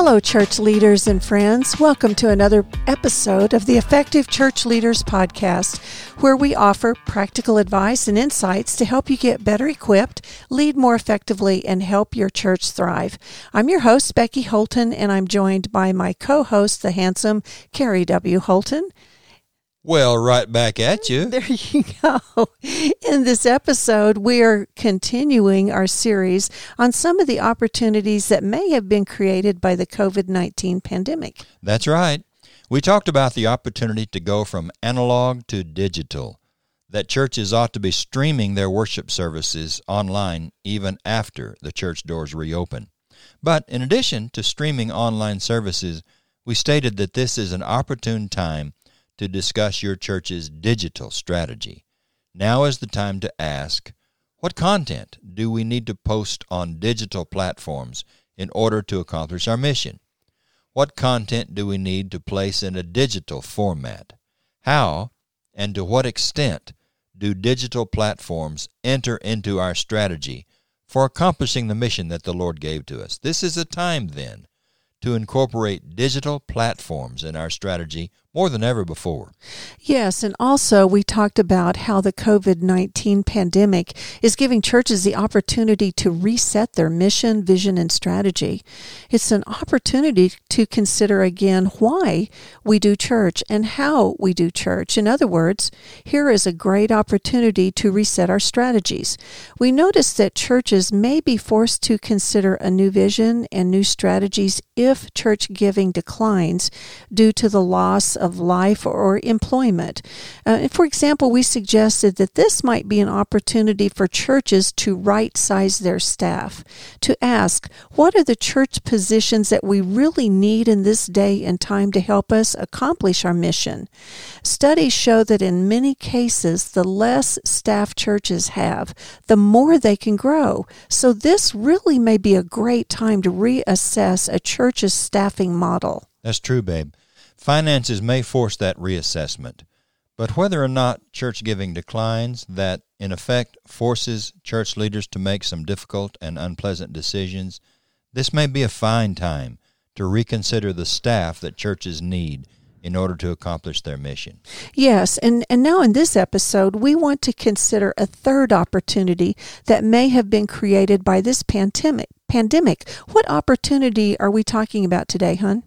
Hello, church leaders and friends. Welcome to another episode of the Effective Church Leaders Podcast, where we offer practical advice and insights to help you get better equipped, lead more effectively, and help your church thrive. I'm your host, Becky Holton, and I'm joined by my co host, the handsome Kerry W. Holton. Well, right back at you. There you go. In this episode, we are continuing our series on some of the opportunities that may have been created by the COVID 19 pandemic. That's right. We talked about the opportunity to go from analog to digital, that churches ought to be streaming their worship services online even after the church doors reopen. But in addition to streaming online services, we stated that this is an opportune time to discuss your church's digital strategy. Now is the time to ask what content do we need to post on digital platforms in order to accomplish our mission? What content do we need to place in a digital format? How and to what extent do digital platforms enter into our strategy for accomplishing the mission that the Lord gave to us? This is a time then to incorporate digital platforms in our strategy more than ever before. Yes, and also we talked about how the COVID 19 pandemic is giving churches the opportunity to reset their mission, vision, and strategy. It's an opportunity to consider again why we do church and how we do church. In other words, here is a great opportunity to reset our strategies. We notice that churches may be forced to consider a new vision and new strategies if church giving declines due to the loss of life or employment. Uh, for example, we suggested that this might be an opportunity for churches to right size their staff, to ask, what are the church positions that we really need in this day and time to help us accomplish our mission? Studies show that in many cases, the less staff churches have, the more they can grow. So, this really may be a great time to reassess a church's staffing model. That's true, babe. Finances may force that reassessment, but whether or not church giving declines, that in effect forces church leaders to make some difficult and unpleasant decisions, this may be a fine time to reconsider the staff that churches need in order to accomplish their mission. Yes, and, and now in this episode, we want to consider a third opportunity that may have been created by this pandemic. Pandemic. What opportunity are we talking about today, hun?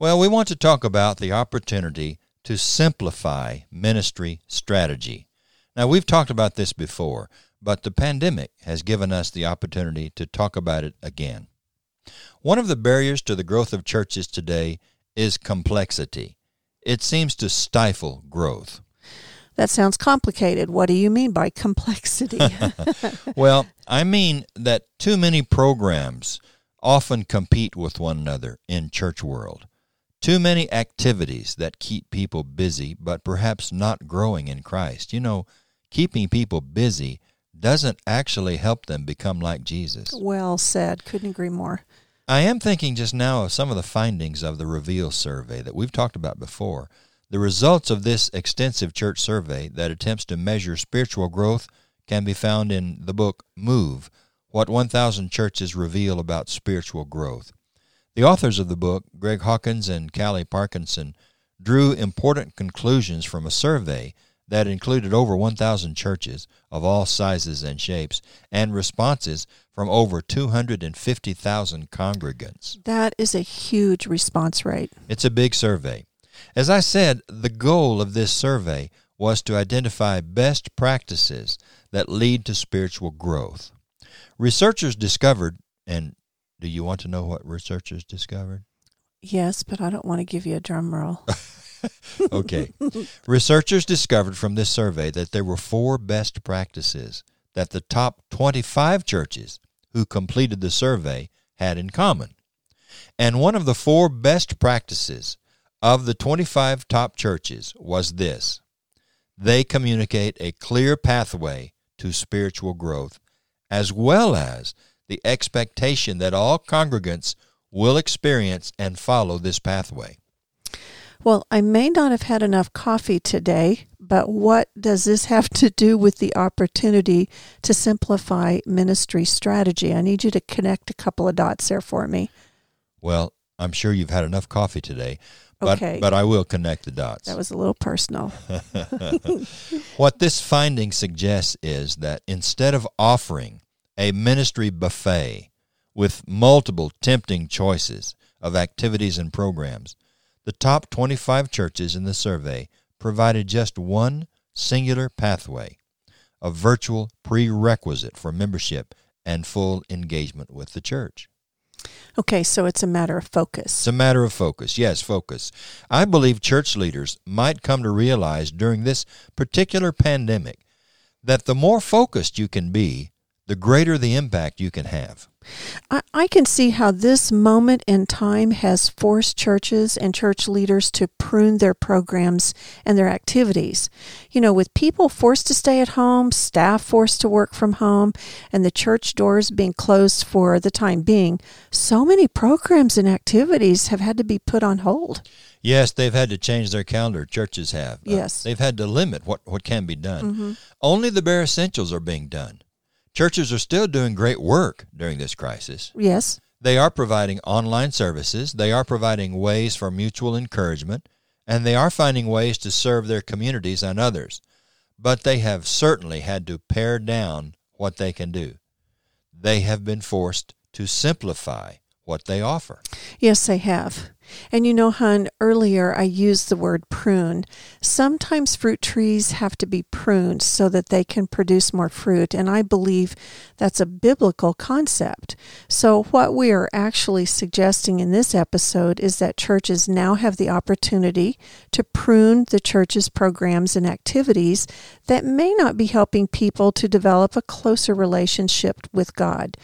Well, we want to talk about the opportunity to simplify ministry strategy. Now, we've talked about this before, but the pandemic has given us the opportunity to talk about it again. One of the barriers to the growth of churches today is complexity. It seems to stifle growth. That sounds complicated. What do you mean by complexity? well, I mean that too many programs often compete with one another in church world. Too many activities that keep people busy, but perhaps not growing in Christ. You know, keeping people busy doesn't actually help them become like Jesus. Well said. Couldn't agree more. I am thinking just now of some of the findings of the Reveal survey that we've talked about before. The results of this extensive church survey that attempts to measure spiritual growth can be found in the book Move What 1,000 Churches Reveal About Spiritual Growth. The authors of the book, Greg Hawkins and Cally Parkinson, drew important conclusions from a survey that included over 1,000 churches of all sizes and shapes and responses from over 250,000 congregants. That is a huge response rate. It's a big survey. As I said, the goal of this survey was to identify best practices that lead to spiritual growth. Researchers discovered, and do you want to know what researchers discovered? Yes, but I don't want to give you a drum roll. okay. researchers discovered from this survey that there were four best practices that the top 25 churches who completed the survey had in common. And one of the four best practices of the 25 top churches was this they communicate a clear pathway to spiritual growth, as well as the expectation that all congregants will experience and follow this pathway. Well, I may not have had enough coffee today, but what does this have to do with the opportunity to simplify ministry strategy? I need you to connect a couple of dots there for me. Well, I'm sure you've had enough coffee today, but Okay. but I will connect the dots. That was a little personal. What this finding suggests is that instead of offering a ministry buffet with multiple tempting choices of activities and programs, the top 25 churches in the survey provided just one singular pathway, a virtual prerequisite for membership and full engagement with the church. Okay, so it's a matter of focus. It's a matter of focus. Yes, focus. I believe church leaders might come to realize during this particular pandemic that the more focused you can be, the greater the impact you can have. I, I can see how this moment in time has forced churches and church leaders to prune their programs and their activities. You know, with people forced to stay at home, staff forced to work from home, and the church doors being closed for the time being, so many programs and activities have had to be put on hold. Yes, they've had to change their calendar. Churches have. Uh, Yes. they've had to limit what, what can be done. Only the bare essentials are being done. Churches are still doing great work during this crisis. Yes. They are providing online services, they are providing ways for mutual encouragement, and they are finding ways to serve their communities and others. But they have certainly had to pare down what they can do. They have been forced to simplify what they offer. Yes, they have. And you know, hon, earlier I used the word prune. Sometimes fruit trees have to be pruned so that they can produce more fruit. And I believe that's a biblical concept. So, what we are actually suggesting in this episode is that churches now have the opportunity to prune the church's programs and activities that may not be helping people to develop a closer relationship with God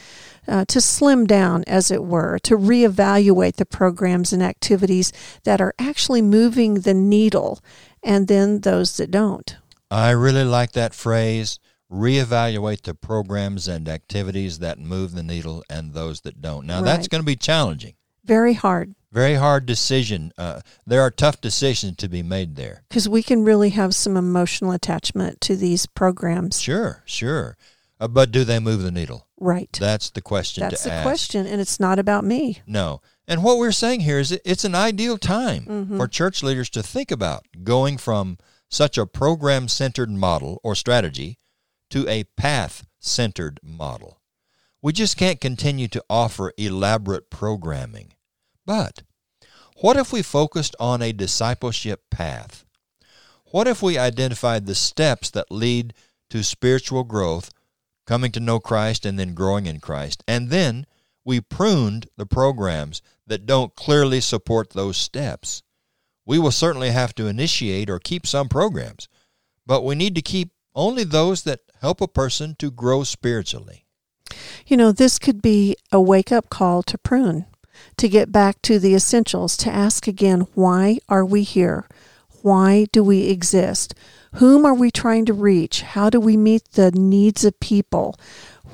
uh, to slim down, as it were, to reevaluate the programs and activities that are actually moving the needle, and then those that don't. I really like that phrase reevaluate the programs and activities that move the needle and those that don't. Now, that's going to be challenging. Very hard Very hard decision. Uh, there are tough decisions to be made there. because we can really have some emotional attachment to these programs. Sure, sure. Uh, but do they move the needle? Right. That's the question That's the ask. question, and it's not about me. No. And what we're saying here is it's an ideal time Mm-hmm. for church leaders to think about going from such a program centered model or strategy to a path centered model. We just can't continue to offer elaborate programming. But what if we focused on a discipleship path? What if we identified the steps that lead to spiritual growth, coming to know Christ and then growing in Christ, and then we pruned the programs that don't clearly support those steps? We will certainly have to initiate or keep some programs, but we need to keep only those that help a person to grow spiritually. You know, this could be a wake up call to prune, to get back to the essentials, to ask again, why are we here? Why do we exist? Whom are we trying to reach? How do we meet the needs of people?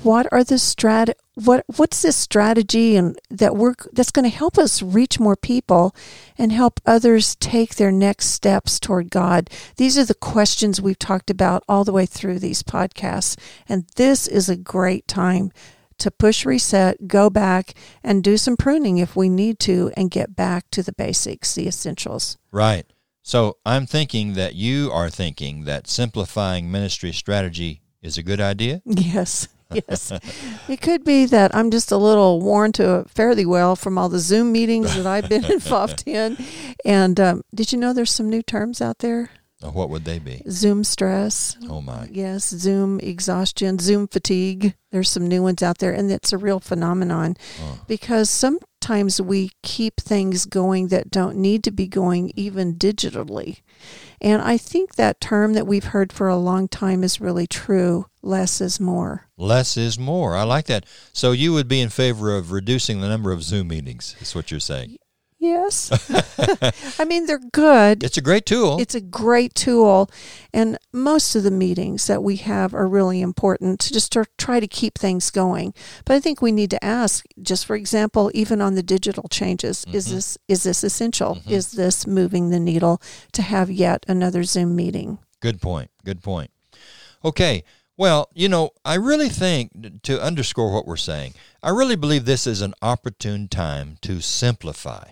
What are the strat what what's this strategy and that we're that's going to help us reach more people and help others take their next steps toward God? These are the questions we've talked about all the way through these podcasts, and this is a great time to push reset, go back and do some pruning if we need to and get back to the basics, the essentials. Right. So I'm thinking that you are thinking that simplifying ministry strategy is a good idea. Yes. Yes. it could be that I'm just a little worn to fairly well from all the Zoom meetings that I've been involved in. And um, did you know there's some new terms out there? What would they be? Zoom stress. Oh my. Yes, Zoom exhaustion, Zoom fatigue. There's some new ones out there, and it's a real phenomenon because sometimes we keep things going that don't need to be going, even digitally. And I think that term that we've heard for a long time is really true less is more. Less is more. I like that. So you would be in favor of reducing the number of Zoom meetings, is what you're saying. Yes. I mean, they're good. It's a great tool. It's a great tool, and most of the meetings that we have are really important to just to try to keep things going. But I think we need to ask, just for example, even on the digital changes, is mm-hmm. this is this essential? Mm-hmm. Is this moving the needle to have yet another Zoom meeting? Good point. Good point. Okay, Well, you know, I really think, to underscore what we're saying, I really believe this is an opportune time to simplify,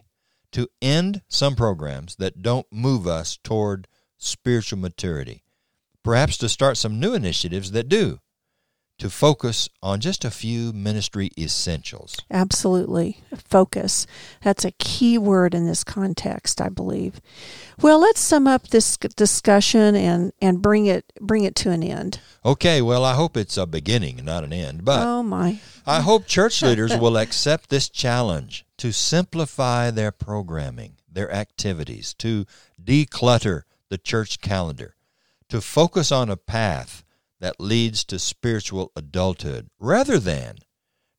to end some programs that don't move us toward spiritual maturity, perhaps to start some new initiatives that do to focus on just a few ministry essentials. Absolutely. Focus. That's a key word in this context, I believe. Well, let's sum up this discussion and, and bring it bring it to an end. Okay, well, I hope it's a beginning, not an end. But Oh my. I hope church leaders will accept this challenge to simplify their programming, their activities, to declutter the church calendar, to focus on a path that leads to spiritual adulthood rather than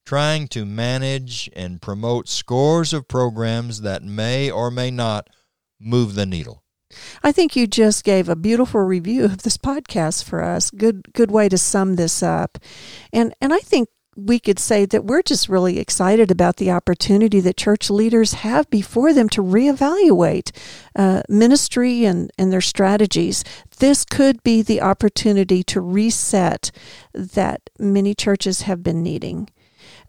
trying to manage and promote scores of programs that may or may not move the needle. I think you just gave a beautiful review of this podcast for us. Good good way to sum this up. And and I think we could say that we're just really excited about the opportunity that church leaders have before them to reevaluate uh, ministry and, and their strategies. This could be the opportunity to reset that many churches have been needing.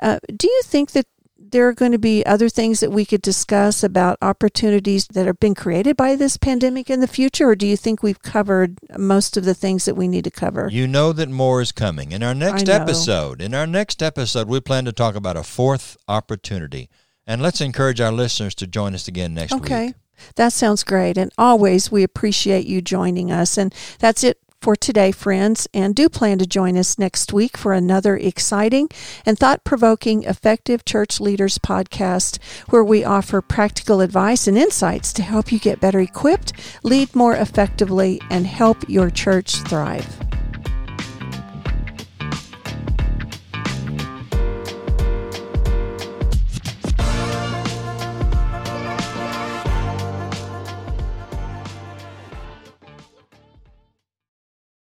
Uh, do you think that there are going to be other things that we could discuss about opportunities that have been created by this pandemic in the future, or do you think we've covered most of the things that we need to cover? You know that more is coming. In our next episode, in our next episode, we plan to talk about a fourth opportunity. And let's encourage our listeners to join us again next okay. week. Okay. That sounds great. And always, we appreciate you joining us. And that's it for today, friends, and do plan to join us next week for another exciting and thought provoking Effective Church Leaders podcast, where we offer practical advice and insights to help you get better equipped, lead more effectively, and help your church thrive.